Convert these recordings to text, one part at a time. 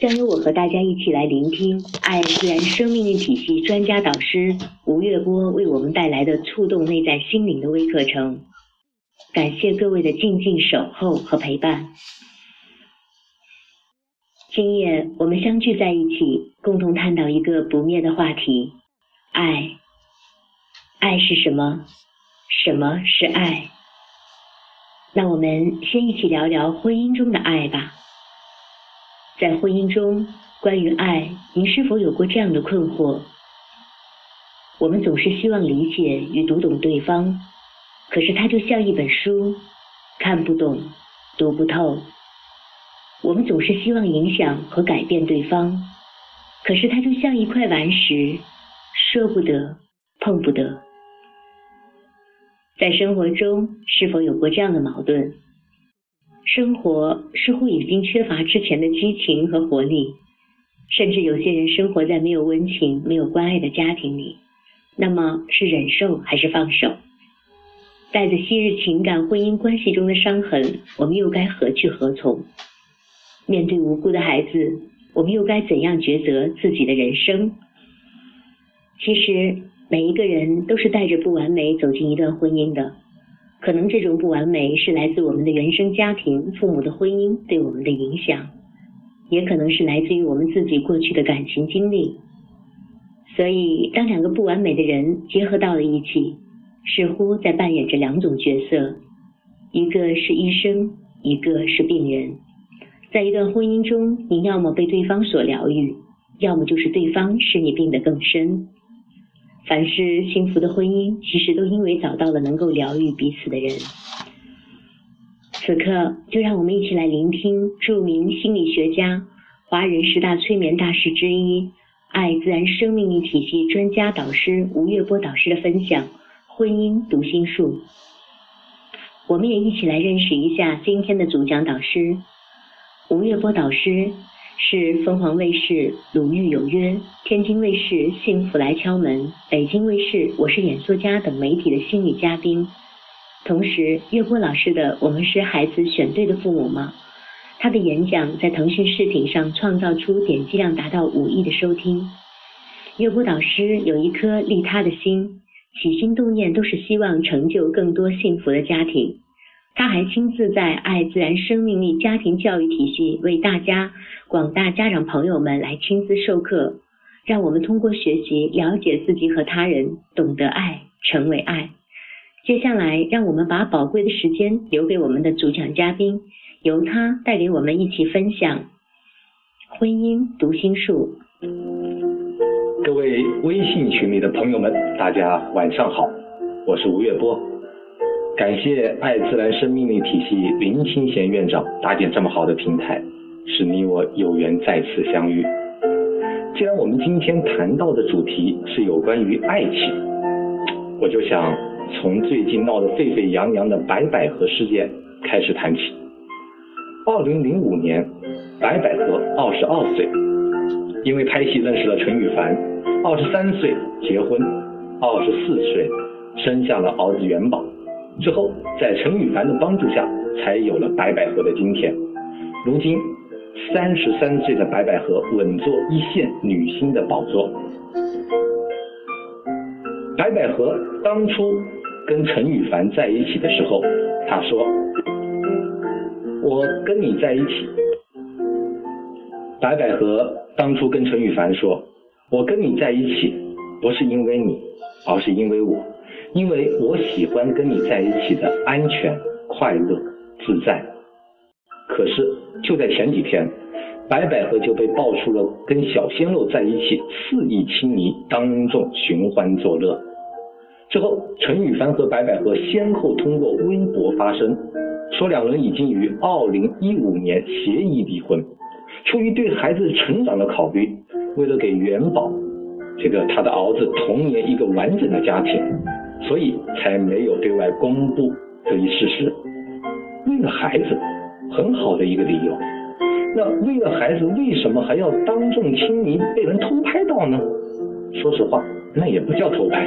将由我和大家一起来聆听爱自然生命力体系专家导师吴月波为我们带来的触动内在心灵的微课程。感谢各位的静静守候和陪伴。今夜我们相聚在一起，共同探讨一个不灭的话题：爱。爱是什么？什么是爱？那我们先一起聊聊婚姻中的爱吧。在婚姻中，关于爱，您是否有过这样的困惑？我们总是希望理解与读懂对方，可是它就像一本书，看不懂，读不透。我们总是希望影响和改变对方，可是它就像一块顽石，说不得，碰不得。在生活中，是否有过这样的矛盾？生活似乎已经缺乏之前的激情和活力，甚至有些人生活在没有温情、没有关爱的家庭里。那么是忍受还是放手？带着昔日情感、婚姻关系中的伤痕，我们又该何去何从？面对无辜的孩子，我们又该怎样抉择自己的人生？其实。每一个人都是带着不完美走进一段婚姻的，可能这种不完美是来自我们的原生家庭、父母的婚姻对我们的影响，也可能是来自于我们自己过去的感情经历。所以，当两个不完美的人结合到了一起，似乎在扮演着两种角色：一个是医生，一个是病人。在一段婚姻中，你要么被对方所疗愈，要么就是对方使你病得更深。凡是幸福的婚姻，其实都因为找到了能够疗愈彼此的人。此刻，就让我们一起来聆听著名心理学家、华人十大催眠大师之一、爱自然生命力体系专家导师吴月波导师的分享《婚姻读心术》。我们也一起来认识一下今天的主讲导师吴月波导师。是凤凰卫视《鲁豫有约》、天津卫视《幸福来敲门》、北京卫视《我是演说家》等媒体的心理嘉宾。同时，岳波老师的《我们是孩子选对的父母吗》，他的演讲在腾讯视频上创造出点击量达到五亿的收听。岳波导师有一颗利他的心，起心动念都是希望成就更多幸福的家庭。他还亲自在爱自然生命力家庭教育体系为大家广大家长朋友们来亲自授课，让我们通过学习了解自己和他人，懂得爱，成为爱。接下来，让我们把宝贵的时间留给我们的主讲嘉宾，由他带领我们一起分享婚姻读心术。各位微信群里的朋友们，大家晚上好，我是吴月波。感谢爱自然生命力体系林清贤院长搭建这么好的平台，使你我有缘再次相遇。既然我们今天谈到的主题是有关于爱情，我就想从最近闹得沸沸扬扬的白百合事件开始谈起。二零零五年，白百合二十二岁，因为拍戏认识了陈羽凡，二十三岁结婚，二十四岁生下了儿子元宝。之后，在陈羽凡的帮助下，才有了白百合的今天。如今，三十三岁的白百合稳坐一线女星的宝座。白百合当初跟陈羽凡在一起的时候，她说：“我跟你在一起。”白百合当初跟陈羽凡说：“我跟你在一起，不是因为你，而是因为我。”因为我喜欢跟你在一起的安全、快乐、自在。可是就在前几天，白百合就被爆出了跟小鲜肉在一起肆意亲昵、当众寻欢作乐。之后，陈羽凡和白百合先后通过微博发声，说两人已经于二零一五年协议离婚。出于对孩子成长的考虑，为了给元宝这个他的儿子童年一个完整的家庭。所以才没有对外公布这一事实。为了孩子，很好的一个理由。那为了孩子，为什么还要当众亲昵，被人偷拍到呢？说实话，那也不叫偷拍，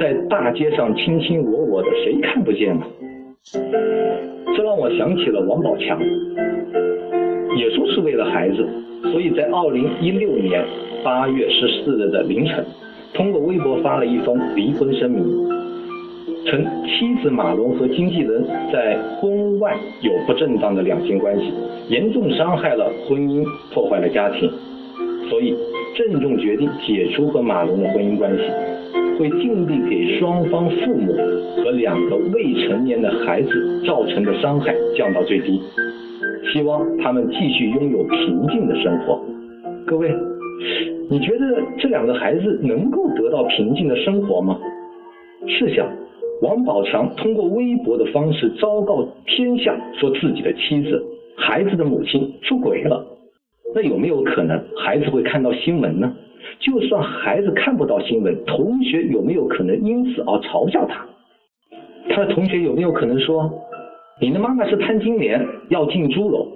在大街上卿卿我我的，谁看不见呢？这让我想起了王宝强，也说是为了孩子，所以在二零一六年八月十四日的凌晨，通过微博发了一封离婚声明，称妻子马龙和经纪人在婚外有不正当的两性关系，严重伤害了婚姻，破坏了家庭，所以郑重决定解除和马龙的婚姻关系，会尽力给双方父母和两个未成年的孩子造成的伤害降到最低。希望他们继续拥有平静的生活。各位，你觉得这两个孩子能够得到平静的生活吗？试想，王宝强通过微博的方式昭告天下，说自己的妻子、孩子的母亲出轨了，那有没有可能孩子会看到新闻呢？就算孩子看不到新闻，同学有没有可能因此而嘲笑他？他的同学有没有可能说？你的妈妈是潘金莲，要进猪笼，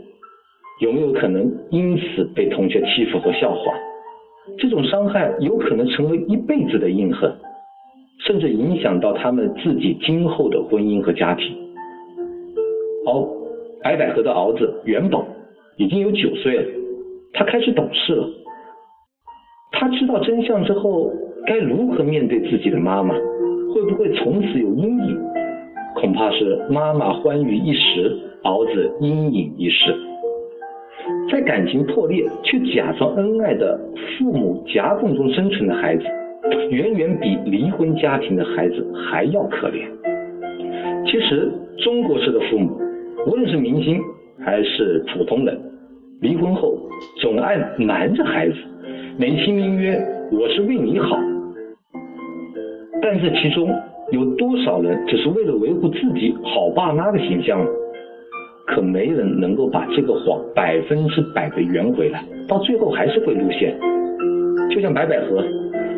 有没有可能因此被同学欺负和笑话？这种伤害有可能成为一辈子的印痕，甚至影响到他们自己今后的婚姻和家庭。哦，白百合的儿子元宝已经有九岁了，他开始懂事了。他知道真相之后，该如何面对自己的妈妈？会不会从此有阴影？恐怕是妈妈欢愉一时，儿子阴影一世。在感情破裂却假装恩爱的父母夹缝中生存的孩子，远远比离婚家庭的孩子还要可怜。其实，中国式的父母，无论是明星还是普通人，离婚后总爱瞒着孩子，美其名曰“我是为你好”，但是其中。有多少人只是为了维护自己好爸妈的形象呢？可没人能够把这个谎百分之百的圆回来，到最后还是会露馅。就像白百合，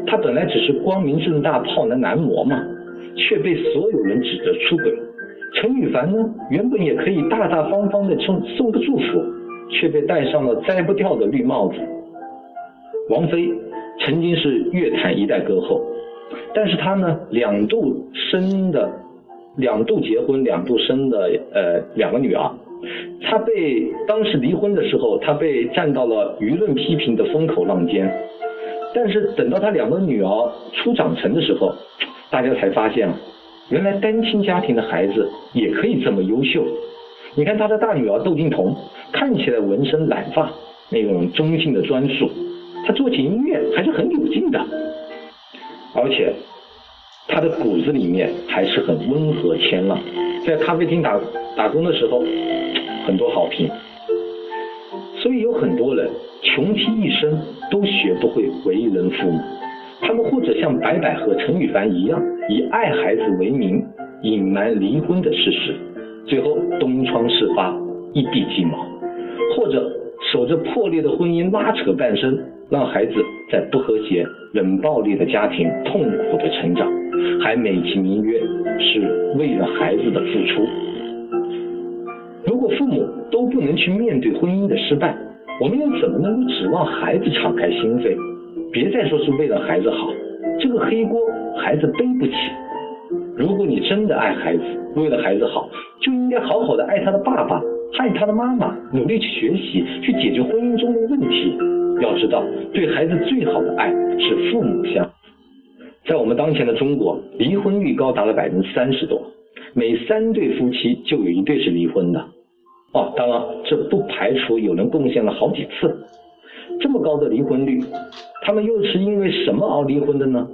他本来只是光明正大泡男男模嘛，却被所有人指责出轨。陈羽凡呢，原本也可以大大方方的送送个祝福，却被戴上了摘不掉的绿帽子。王菲曾经是乐坛一代歌后。但是他呢，两度生的，两度结婚，两度生的，呃，两个女儿。他被当时离婚的时候，他被站到了舆论批评的风口浪尖。但是等到他两个女儿初长成的时候，大家才发现，原来单亲家庭的孩子也可以这么优秀。你看他的大女儿窦靖童，看起来纹身染发，那种中性的专属，他做起音乐还是很有劲的。而且，他的骨子里面还是很温和谦让。在咖啡厅打打工的时候，很多好评。所以有很多人穷其一生都学不会为人父母。他们或者像白百合、陈羽凡一样，以爱孩子为名隐瞒离婚的事实，最后东窗事发，一地鸡毛；或者守着破裂的婚姻拉扯半生。让孩子在不和谐、冷暴力的家庭痛苦的成长，还美其名曰是为了孩子的付出。如果父母都不能去面对婚姻的失败，我们又怎么能够指望孩子敞开心扉？别再说是为了孩子好，这个黑锅孩子背不起。如果你真的爱孩子，为了孩子好，就应该好好的爱他的爸爸，爱他的妈妈，努力去学习，去解决婚姻中的问题。要知道，对孩子最好的爱是父母相。在我们当前的中国，离婚率高达了百分之三十多，每三对夫妻就有一对是离婚的。哦，当然，这不排除有人贡献了好几次。这么高的离婚率，他们又是因为什么而离婚的呢？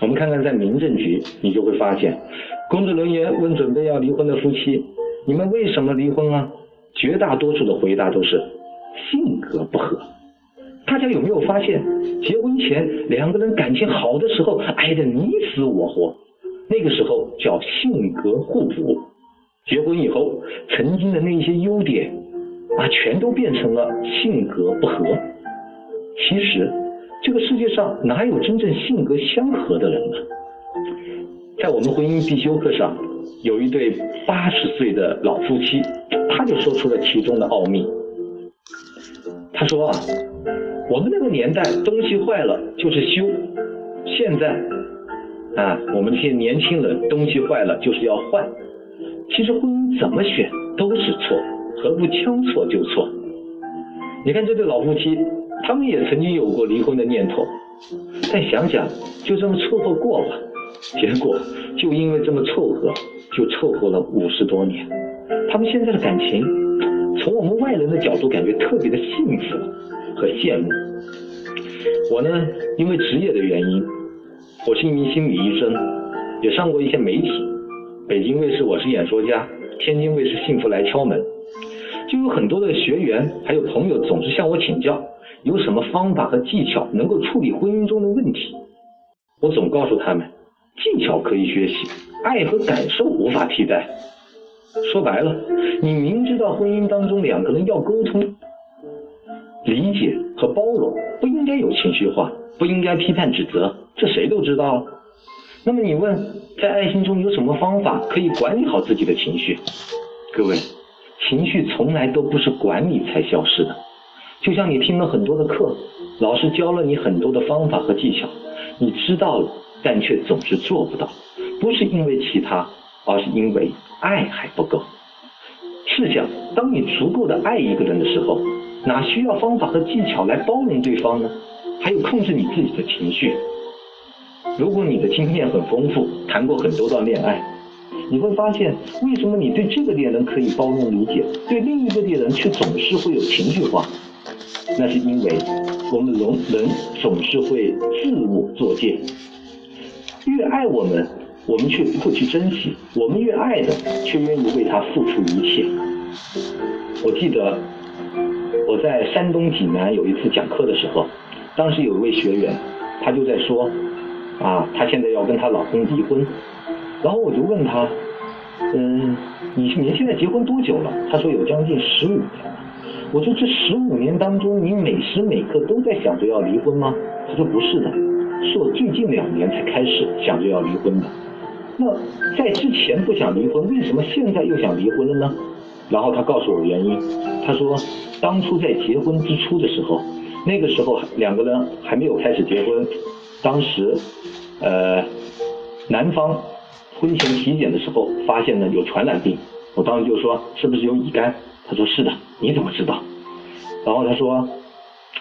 我们看看在民政局，你就会发现，工作人员问准备要离婚的夫妻：“你们为什么离婚啊？”绝大多数的回答都是性格不合。大家有没有发现，结婚前两个人感情好的时候爱得你死我活，那个时候叫性格互补；结婚以后，曾经的那些优点啊，全都变成了性格不合。其实，这个世界上哪有真正性格相合的人呢？在我们婚姻必修课上，有一对八十岁的老夫妻，他就说出了其中的奥秘。他说啊。我们那个年代，东西坏了就是修。现在啊，我们这些年轻人，东西坏了就是要换。其实婚姻怎么选都是错，何不将错就错？你看这对老夫妻，他们也曾经有过离婚的念头，但想想就这么凑合过吧。结果就因为这么凑合，就凑合了五十多年。他们现在的感情，从我们外人的角度感觉特别的幸福和羡慕。我呢，因为职业的原因，我是一名心理医生，也上过一些媒体。北京卫视我是演说家，天津卫视幸福来敲门。就有很多的学员还有朋友总是向我请教，有什么方法和技巧能够处理婚姻中的问题？我总告诉他们，技巧可以学习，爱和感受无法替代。说白了，你明知道婚姻当中两个人要沟通、理解和包容，不应该有情绪化，不应该批判指责，这谁都知道。那么你问，在爱情中有什么方法可以管理好自己的情绪？各位。情绪从来都不是管理才消失的，就像你听了很多的课，老师教了你很多的方法和技巧，你知道了，但却总是做不到，不是因为其他，而是因为爱还不够。试想，当你足够的爱一个人的时候，哪需要方法和技巧来包容对方呢？还有控制你自己的情绪。如果你的经验很丰富，谈过很多段恋爱。你会发现，为什么你对这个恋人可以包容理解，对另一个恋人却总是会有情绪化？那是因为我们人人总是会自我作践。越爱我们，我们却不会去珍惜；我们越爱的，却愿意为他付出一切。我记得我在山东济南有一次讲课的时候，当时有一位学员，他就在说，啊，她现在要跟她老公离婚。然后我就问她，嗯，你你现在结婚多久了？她说有将近十五年了。我说这十五年当中，你每时每刻都在想着要离婚吗？她说不是的，是我最近两年才开始想着要离婚的。那在之前不想离婚，为什么现在又想离婚了呢？然后她告诉我原因，她说当初在结婚之初的时候，那个时候两个人还没有开始结婚，当时，呃，男方。婚前体检的时候发现呢有传染病，我当时就说是不是有乙肝？他说是的，你怎么知道？然后他说，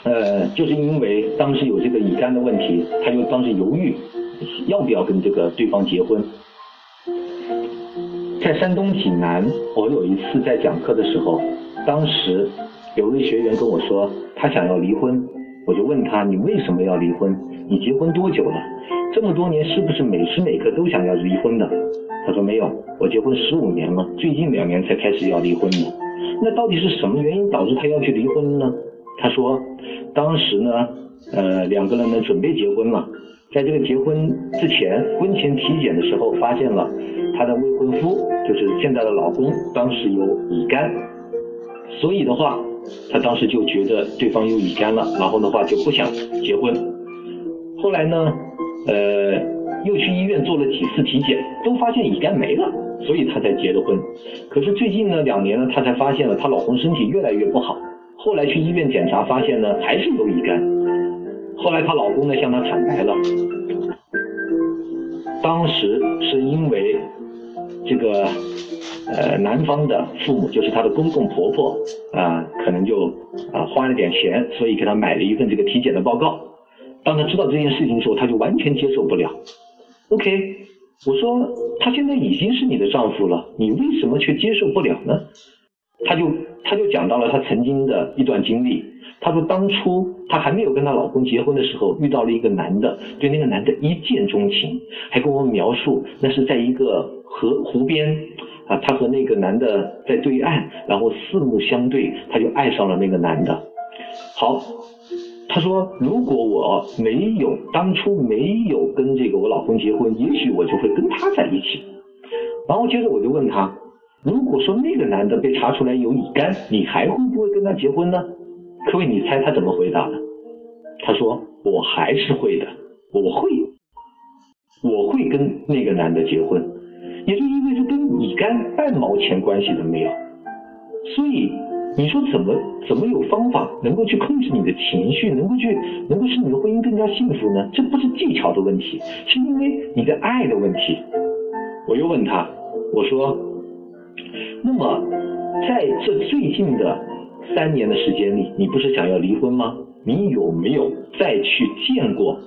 呃，就是因为当时有这个乙肝的问题，他就当时犹豫要不要跟这个对方结婚。在山东济南，我有一次在讲课的时候，当时有位学员跟我说他想要离婚，我就问他你为什么要离婚？你结婚多久了？这么多年是不是每时每刻都想要离婚的？他说没有，我结婚十五年了，最近两年才开始要离婚的。那到底是什么原因导致他要去离婚呢？他说，当时呢，呃，两个人呢准备结婚了，在这个结婚之前，婚前体检的时候发现了他的未婚夫，就是现在的老公，当时有乙肝，所以的话，他当时就觉得对方有乙肝了，然后的话就不想结婚。后来呢？呃，又去医院做了几次体检，都发现乙肝没了，所以她才结的婚。可是最近呢两年呢，她才发现了她老公身体越来越不好。后来去医院检查，发现呢还是有乙肝。后来她老公呢向她坦白了，当时是因为这个呃男方的父母，就是她的公公婆婆啊，可能就啊花了点钱，所以给她买了一份这个体检的报告。当他知道这件事情的时候，他就完全接受不了。OK，我说他现在已经是你的丈夫了，你为什么却接受不了呢？他就他就讲到了他曾经的一段经历。他说当初他还没有跟他老公结婚的时候，遇到了一个男的，对那个男的一见钟情，还跟我描述那是在一个河湖边啊，他和那个男的在对岸，然后四目相对，他就爱上了那个男的。好。他说：“如果我没有当初没有跟这个我老公结婚，也许我就会跟他在一起。”然后接着我就问他：“如果说那个男的被查出来有乙肝，你还会不会跟他结婚呢？”各位，你猜他怎么回答的？他说：“我还是会的，我会，我会跟那个男的结婚，也就意味着跟乙肝半毛钱关系都没有。”所以。你说怎么怎么有方法能够去控制你的情绪，能够去能够使你的婚姻更加幸福呢？这不是技巧的问题，是因为你的爱的问题。我又问他，我说，那么在这最近的三年的时间里，你不是想要离婚吗？你有没有再去见过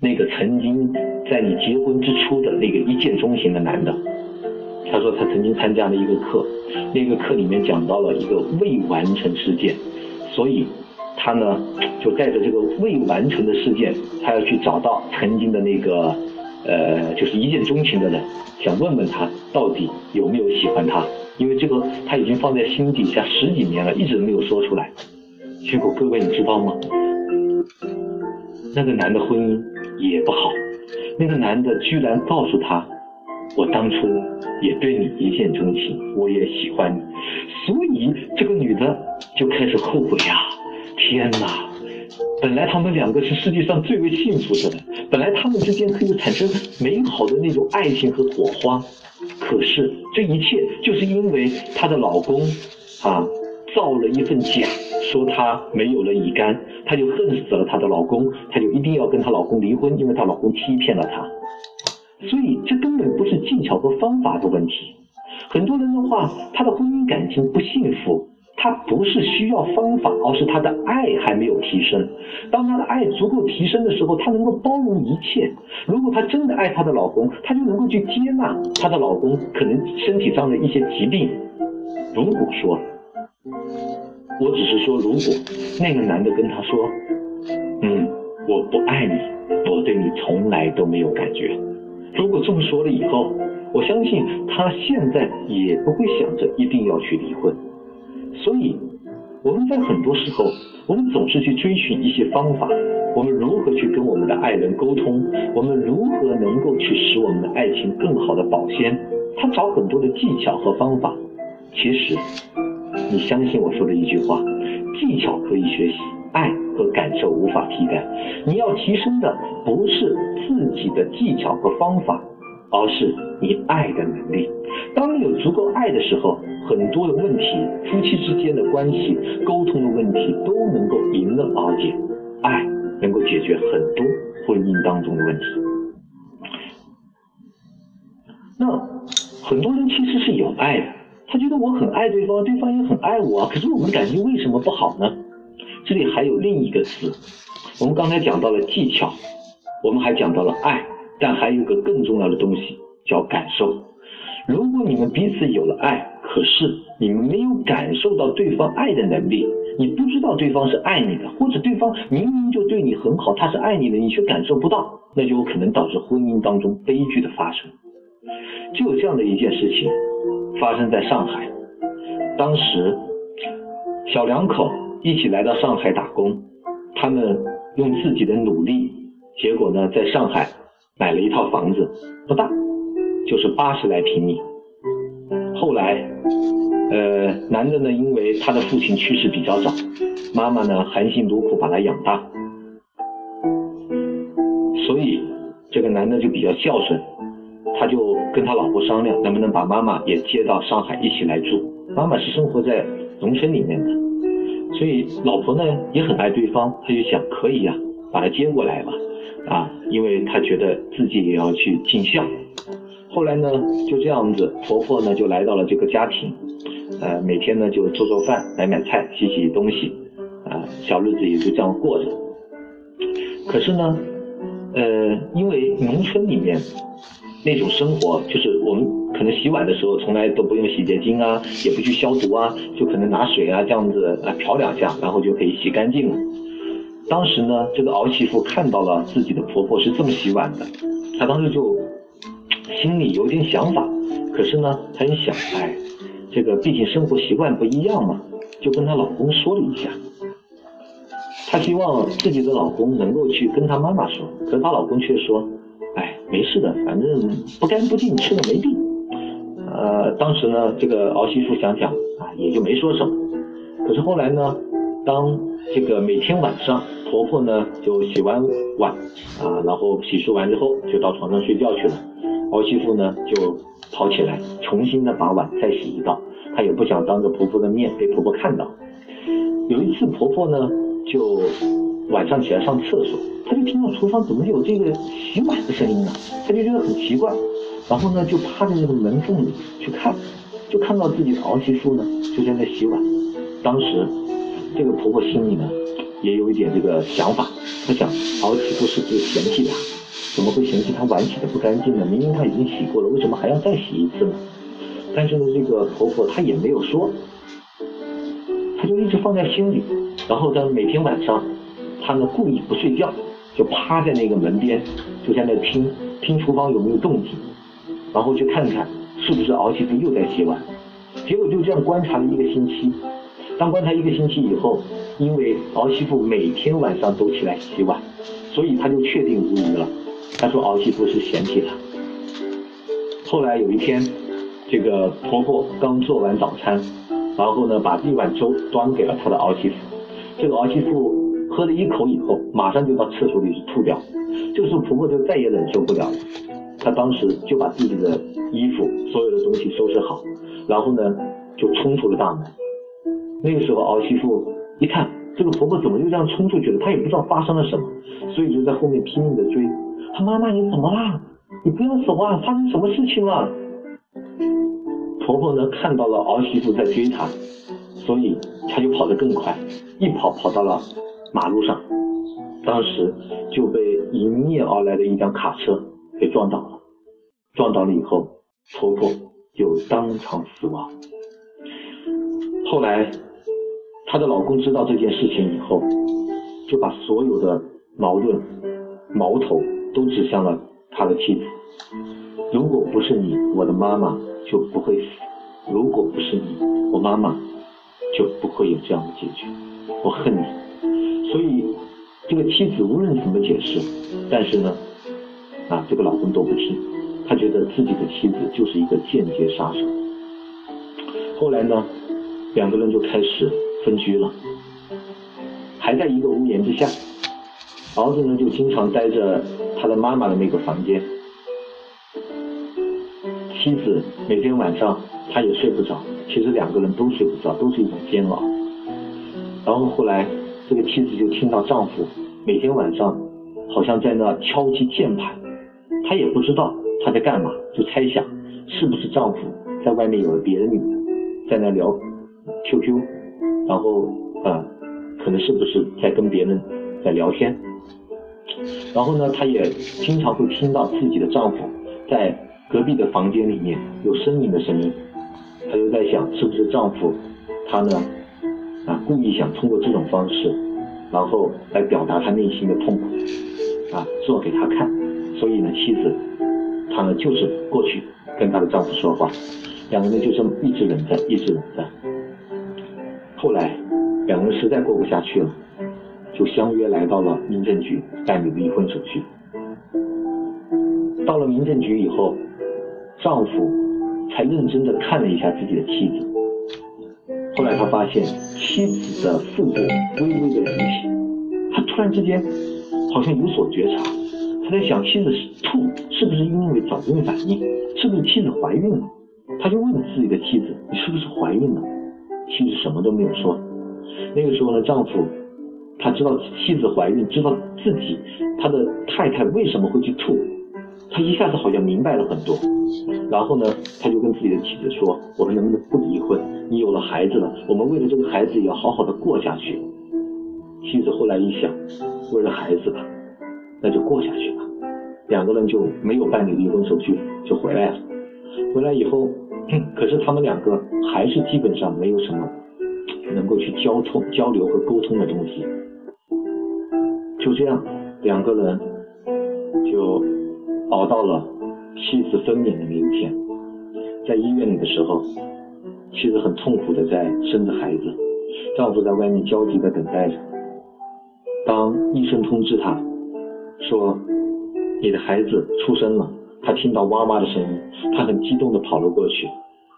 那个曾经在你结婚之初的那个一见钟情的男的？他说他曾经参加了一个课，那个课里面讲到了一个未完成事件，所以他呢就带着这个未完成的事件，他要去找到曾经的那个呃就是一见钟情的人，想问问他到底有没有喜欢他，因为这个他已经放在心底下十几年了，一直没有说出来。结果各位你知道吗？那个男的婚姻也不好，那个男的居然告诉他。我当初也对你一见钟情，我也喜欢你，所以这个女的就开始后悔呀！天哪，本来他们两个是世界上最为幸福的人，本来他们之间可以产生美好的那种爱情和火花，可是这一切就是因为她的老公啊造了一份假，说她没有了乙肝，她就恨死了她的老公，她就一定要跟她老公离婚，因为她老公欺骗了她。所以这根本不是技巧和方法的问题。很多人的话，他的婚姻感情不幸福，他不是需要方法，而是他的爱还没有提升。当他的爱足够提升的时候，他能够包容一切。如果她真的爱她的老公，她就能够去接纳她的老公可能身体上的一些疾病。如果说，我只是说，如果那个男的跟她说，嗯，我不爱你，我对你从来都没有感觉。如果这么说了以后，我相信他现在也不会想着一定要去离婚。所以我们在很多时候，我们总是去追寻一些方法，我们如何去跟我们的爱人沟通，我们如何能够去使我们的爱情更好的保鲜。他找很多的技巧和方法，其实你相信我说的一句话：技巧可以学习，爱。和感受无法替代，你要提升的不是自己的技巧和方法，而是你爱的能力。当你有足够爱的时候，很多的问题，夫妻之间的关系、沟通的问题都能够迎刃而解。爱能够解决很多婚姻当中的问题。那很多人其实是有爱的，他觉得我很爱对方，对方也很爱我，可是我们感情为什么不好呢？这里还有另一个词，我们刚才讲到了技巧，我们还讲到了爱，但还有个更重要的东西叫感受。如果你们彼此有了爱，可是你们没有感受到对方爱的能力，你不知道对方是爱你的，或者对方明明就对你很好，他是爱你的，你却感受不到，那就有可能导致婚姻当中悲剧的发生。就有这样的一件事情发生在上海，当时小两口。一起来到上海打工，他们用自己的努力，结果呢，在上海买了一套房子，不大，就是八十来平米。后来，呃，男的呢，因为他的父亲去世比较早，妈妈呢含辛茹苦把他养大，所以这个男的就比较孝顺，他就跟他老婆商量，能不能把妈妈也接到上海一起来住。妈妈是生活在农村里面的。所以老婆呢也很爱对方，他就想可以呀，把他接过来吧，啊，因为他觉得自己也要去尽孝。后来呢就这样子，婆婆呢就来到了这个家庭，呃，每天呢就做做饭、买买菜、洗洗东西，啊，小日子也就这样过着。可是呢，呃，因为农村里面。那种生活就是我们可能洗碗的时候从来都不用洗洁精啊，也不去消毒啊，就可能拿水啊这样子啊漂两下，然后就可以洗干净了。当时呢，这个儿媳妇看到了自己的婆婆是这么洗碗的，她当时就心里有点想法，可是呢，她也想，哎，这个毕竟生活习惯不一样嘛，就跟她老公说了一下。她希望自己的老公能够去跟她妈妈说，可是她老公却说。哎，没事的，反正不干不净，吃了没病。呃，当时呢，这个儿媳妇想想啊，也就没说什么。可是后来呢，当这个每天晚上婆婆呢就洗完碗啊，然后洗漱完之后就到床上睡觉去了，儿媳妇呢就跑起来重新的把碗再洗一道，她也不想当着婆婆的面被婆婆看到。有一次婆婆呢就晚上起来上厕所。她就听到厨房怎么有这个洗碗的声音呢？她就觉得很奇怪，然后呢就趴在那个门缝里去看，就看到自己的儿媳妇呢就在那洗碗，当时这个婆婆心里呢也有一点这个想法，她想儿媳妇是不是嫌弃她？怎么会嫌弃她碗洗的不干净呢？明明她已经洗过了，为什么还要再洗一次呢？但是呢，这个婆婆她也没有说，她就一直放在心里。然后呢，每天晚上，她呢故意不睡觉，就趴在那个门边，就在那听听厨房有没有动静，然后去看看是不是敖媳妇又在洗碗。结果就这样观察了一个星期。当观察一个星期以后，因为敖媳妇每天晚上都起来洗碗，所以他就确定无疑了。他说敖媳妇是嫌弃他。后来有一天。这个婆婆刚做完早餐，然后呢，把一碗粥端给了她的儿媳妇。这个儿媳妇喝了一口以后，马上就到厕所里去吐掉。这个时候婆婆就再也忍受不了了，她当时就把自己的衣服、所有的东西收拾好，然后呢，就冲出了大门。那个时候儿媳妇一看，这个婆婆怎么就这样冲出去了？她也不知道发生了什么，所以就在后面拼命的追。她妈妈，你怎么啦？你不要走啊！发生什么事情了？婆婆呢看到了儿媳妇在追她，所以她就跑得更快，一跑跑到了马路上，当时就被迎面而来的一辆卡车给撞倒了。撞倒了以后，婆婆就当场死亡。后来，她的老公知道这件事情以后，就把所有的矛盾矛头都指向了他的妻子。如果不是你，我的妈妈。就不会死。如果不是你，我妈妈就不会有这样的结局。我恨你。所以这个妻子无论怎么解释，但是呢，啊，这个老公都不听。他觉得自己的妻子就是一个间接杀手。后来呢，两个人就开始分居了，还在一个屋檐之下。儿子呢，就经常待着他的妈妈的那个房间。妻子每天晚上他也睡不着，其实两个人都睡不着，都是一种煎熬。然后后来这个妻子就听到丈夫每天晚上好像在那敲击键盘，她也不知道他在干嘛，就猜想是不是丈夫在外面有了别的女人，在那聊 QQ，然后啊，可能是不是在跟别人在聊天。然后呢，她也经常会听到自己的丈夫在。隔壁的房间里面有呻吟的声音，她就在想，是不是丈夫他呢啊故意想通过这种方式，然后来表达他内心的痛苦啊做给他看，所以呢妻子她呢就是过去跟她的丈夫说话，两个人就这么一直忍着，一直忍着。后来两个人实在过不下去了，就相约来到了民政局办理离婚手续。到了民政局以后。丈夫才认真的看了一下自己的妻子，后来他发现妻子的腹部微微的隆起，他突然之间好像有所觉察，他在想妻子吐是不是因为早孕反应，是不是妻子怀孕了？他就问自己的妻子，你是不是怀孕了？妻子什么都没有说。那个时候呢，丈夫他知道妻子怀孕，知道自己他的太太为什么会去吐。他一下子好像明白了很多，然后呢，他就跟自己的妻子说：“我们能不能不离婚？你有了孩子了，我们为了这个孩子也要好好的过下去。”妻子后来一想，为了孩子吧，那就过下去吧。两个人就没有办理离婚手续，就回来了。回来以后，可是他们两个还是基本上没有什么能够去交通、交流和沟通的东西。就这样，两个人就。熬到了妻子分娩的那一天，在医院里的时候，妻子很痛苦的在生着孩子，丈夫在外面焦急的等待着。当医生通知他，说你的孩子出生了，他听到哇哇的声音，他很激动的跑了过去。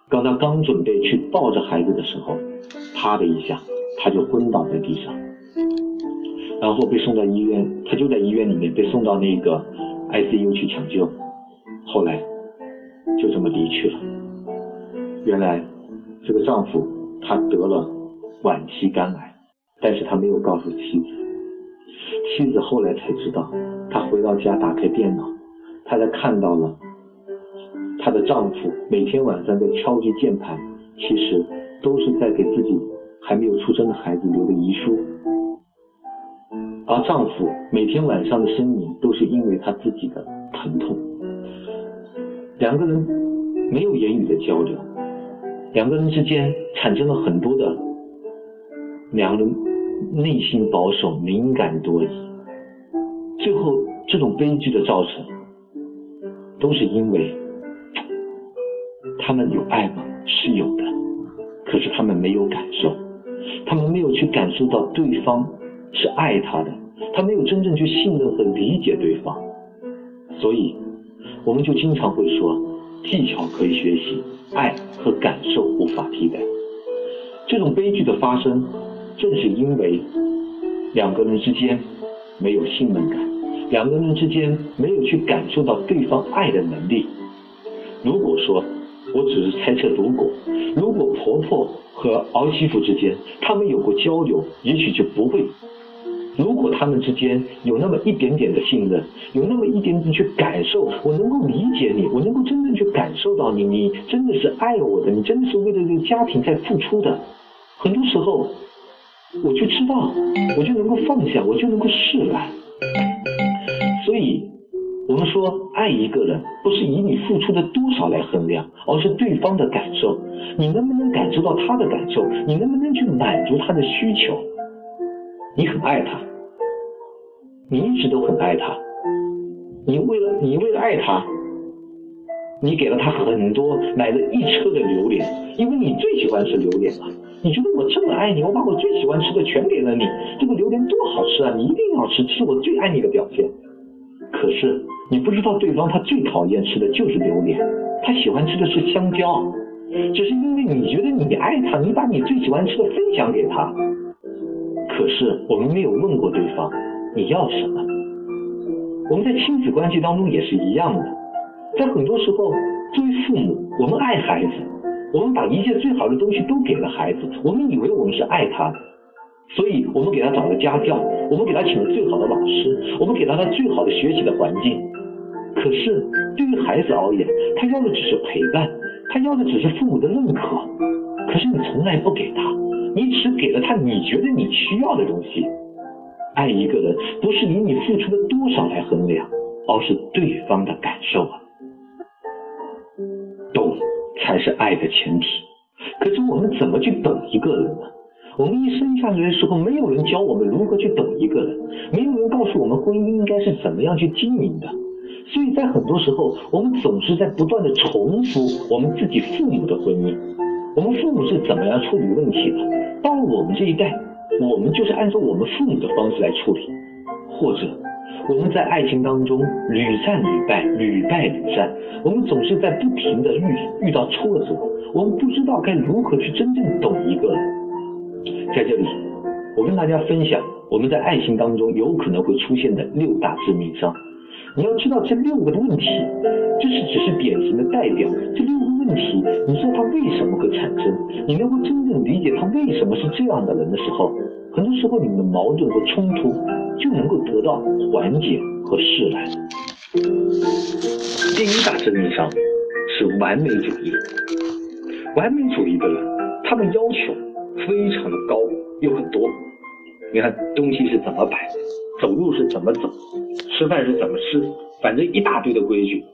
当他刚准备去抱着孩子的时候，啪的一下，他就昏倒在地上，然后被送到医院，他就在医院里面被送到那个。ICU 去抢救，后来就这么离去了。原来这个丈夫他得了晚期肝癌，但是他没有告诉妻子。妻子后来才知道，她回到家打开电脑，她才看到了她的丈夫每天晚上在敲击键盘，其实都是在给自己还没有出生的孩子留的遗书，而丈夫每天晚上的呻吟都是因为他自己的疼痛。两个人没有言语的交流，两个人之间产生了很多的两人内心保守、敏感多疑，最后这种悲剧的造成，都是因为他们有爱吗？是有的。可是他们没有感受，他们没有去感受到对方是爱他的，他没有真正去信任和理解对方，所以我们就经常会说，技巧可以学习，爱和感受无法替代。这种悲剧的发生，正是因为两个人之间没有信任感，两个人之间没有去感受到对方爱的能力。如果说，我只是猜测，如果如果婆婆和儿媳妇之间他们有过交流，也许就不会。如果他们之间有那么一点点的信任，有那么一点点去感受，我能够理解你，我能够真正去感受到你，你真的是爱我的，你真的是为了这个家庭在付出的。很多时候，我就知道，我就能够放下，我就能够释然。所以。我们说，爱一个人不是以你付出的多少来衡量，而是对方的感受。你能不能感受到他的感受？你能不能去满足他的需求？你很爱他，你一直都很爱他。你为了你为了爱他，你给了他很多，买了一车的榴莲，因为你最喜欢吃榴莲了。你觉得我这么爱你，我把我最喜欢吃的全给了你，这个榴莲多好吃啊！你一定要吃，这是我最爱你的表现。可是你不知道，对方他最讨厌吃的就是榴莲，他喜欢吃的是香蕉，只是因为你觉得你爱他，你把你最喜欢吃的分享给他。可是我们没有问过对方你要什么。我们在亲子关系当中也是一样的，在很多时候，作为父母，我们爱孩子，我们把一切最好的东西都给了孩子，我们以为我们是爱他的。所以我们给他找了家教，我们给他请了最好的老师，我们给他了最好的学习的环境。可是对于孩子而言，他要的只是陪伴，他要的只是父母的认可。可是你从来不给他，你只给了他你觉得你需要的东西。爱一个人不是以你付出的多少来衡量，而是对方的感受啊。才是爱的前提。可是我们怎么去懂一个人呢？我们一生下来的时候，没有人教我们如何去懂一个人，没有人告诉我们婚姻应该是怎么样去经营的。所以在很多时候，我们总是在不断的重复我们自己父母的婚姻，我们父母是怎么样处理问题的。到了我们这一代，我们就是按照我们父母的方式来处理，或者我们在爱情当中屡战屡败，屡败屡战，我们总是在不停的遇遇到挫折，我们不知道该如何去真正懂一个人。在这里，我跟大家分享我们在爱情当中有可能会出现的六大致命伤。你要知道这六个的问题，这是只是典型的代表。这六个问题，你说他为什么会产生？你能够真正理解他为什么是这样的人的时候，很多时候你们的矛盾和冲突就能够得到缓解和释然。第一大致命伤是完美主义。完美主义的人，他们要求。非常的高又很多，你看东西是怎么摆，走路是怎么走，吃饭是怎么吃，反正一大堆的规矩。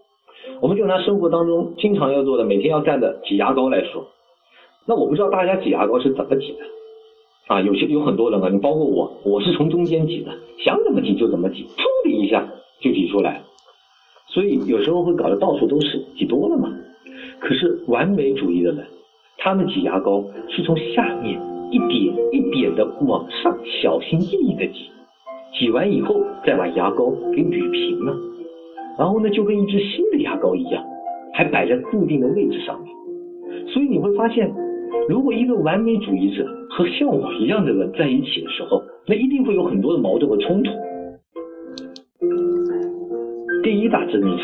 我们就拿生活当中经常要做的，每天要蘸的挤牙膏来说，那我不知道大家挤牙膏是怎么挤的啊？有些有很多人啊，你包括我，我是从中间挤的，想怎么挤就怎么挤，噗的一下就挤出来，所以有时候会搞得到处都是，挤多了嘛。可是完美主义的人。他们挤牙膏是从下面一点一点的往上，小心翼翼的挤，挤完以后再把牙膏给捋平了，然后呢就跟一支新的牙膏一样，还摆在固定的位置上面。所以你会发现，如果一个完美主义者和像我一样的人在一起的时候，那一定会有很多的矛盾和冲突。第一大致命。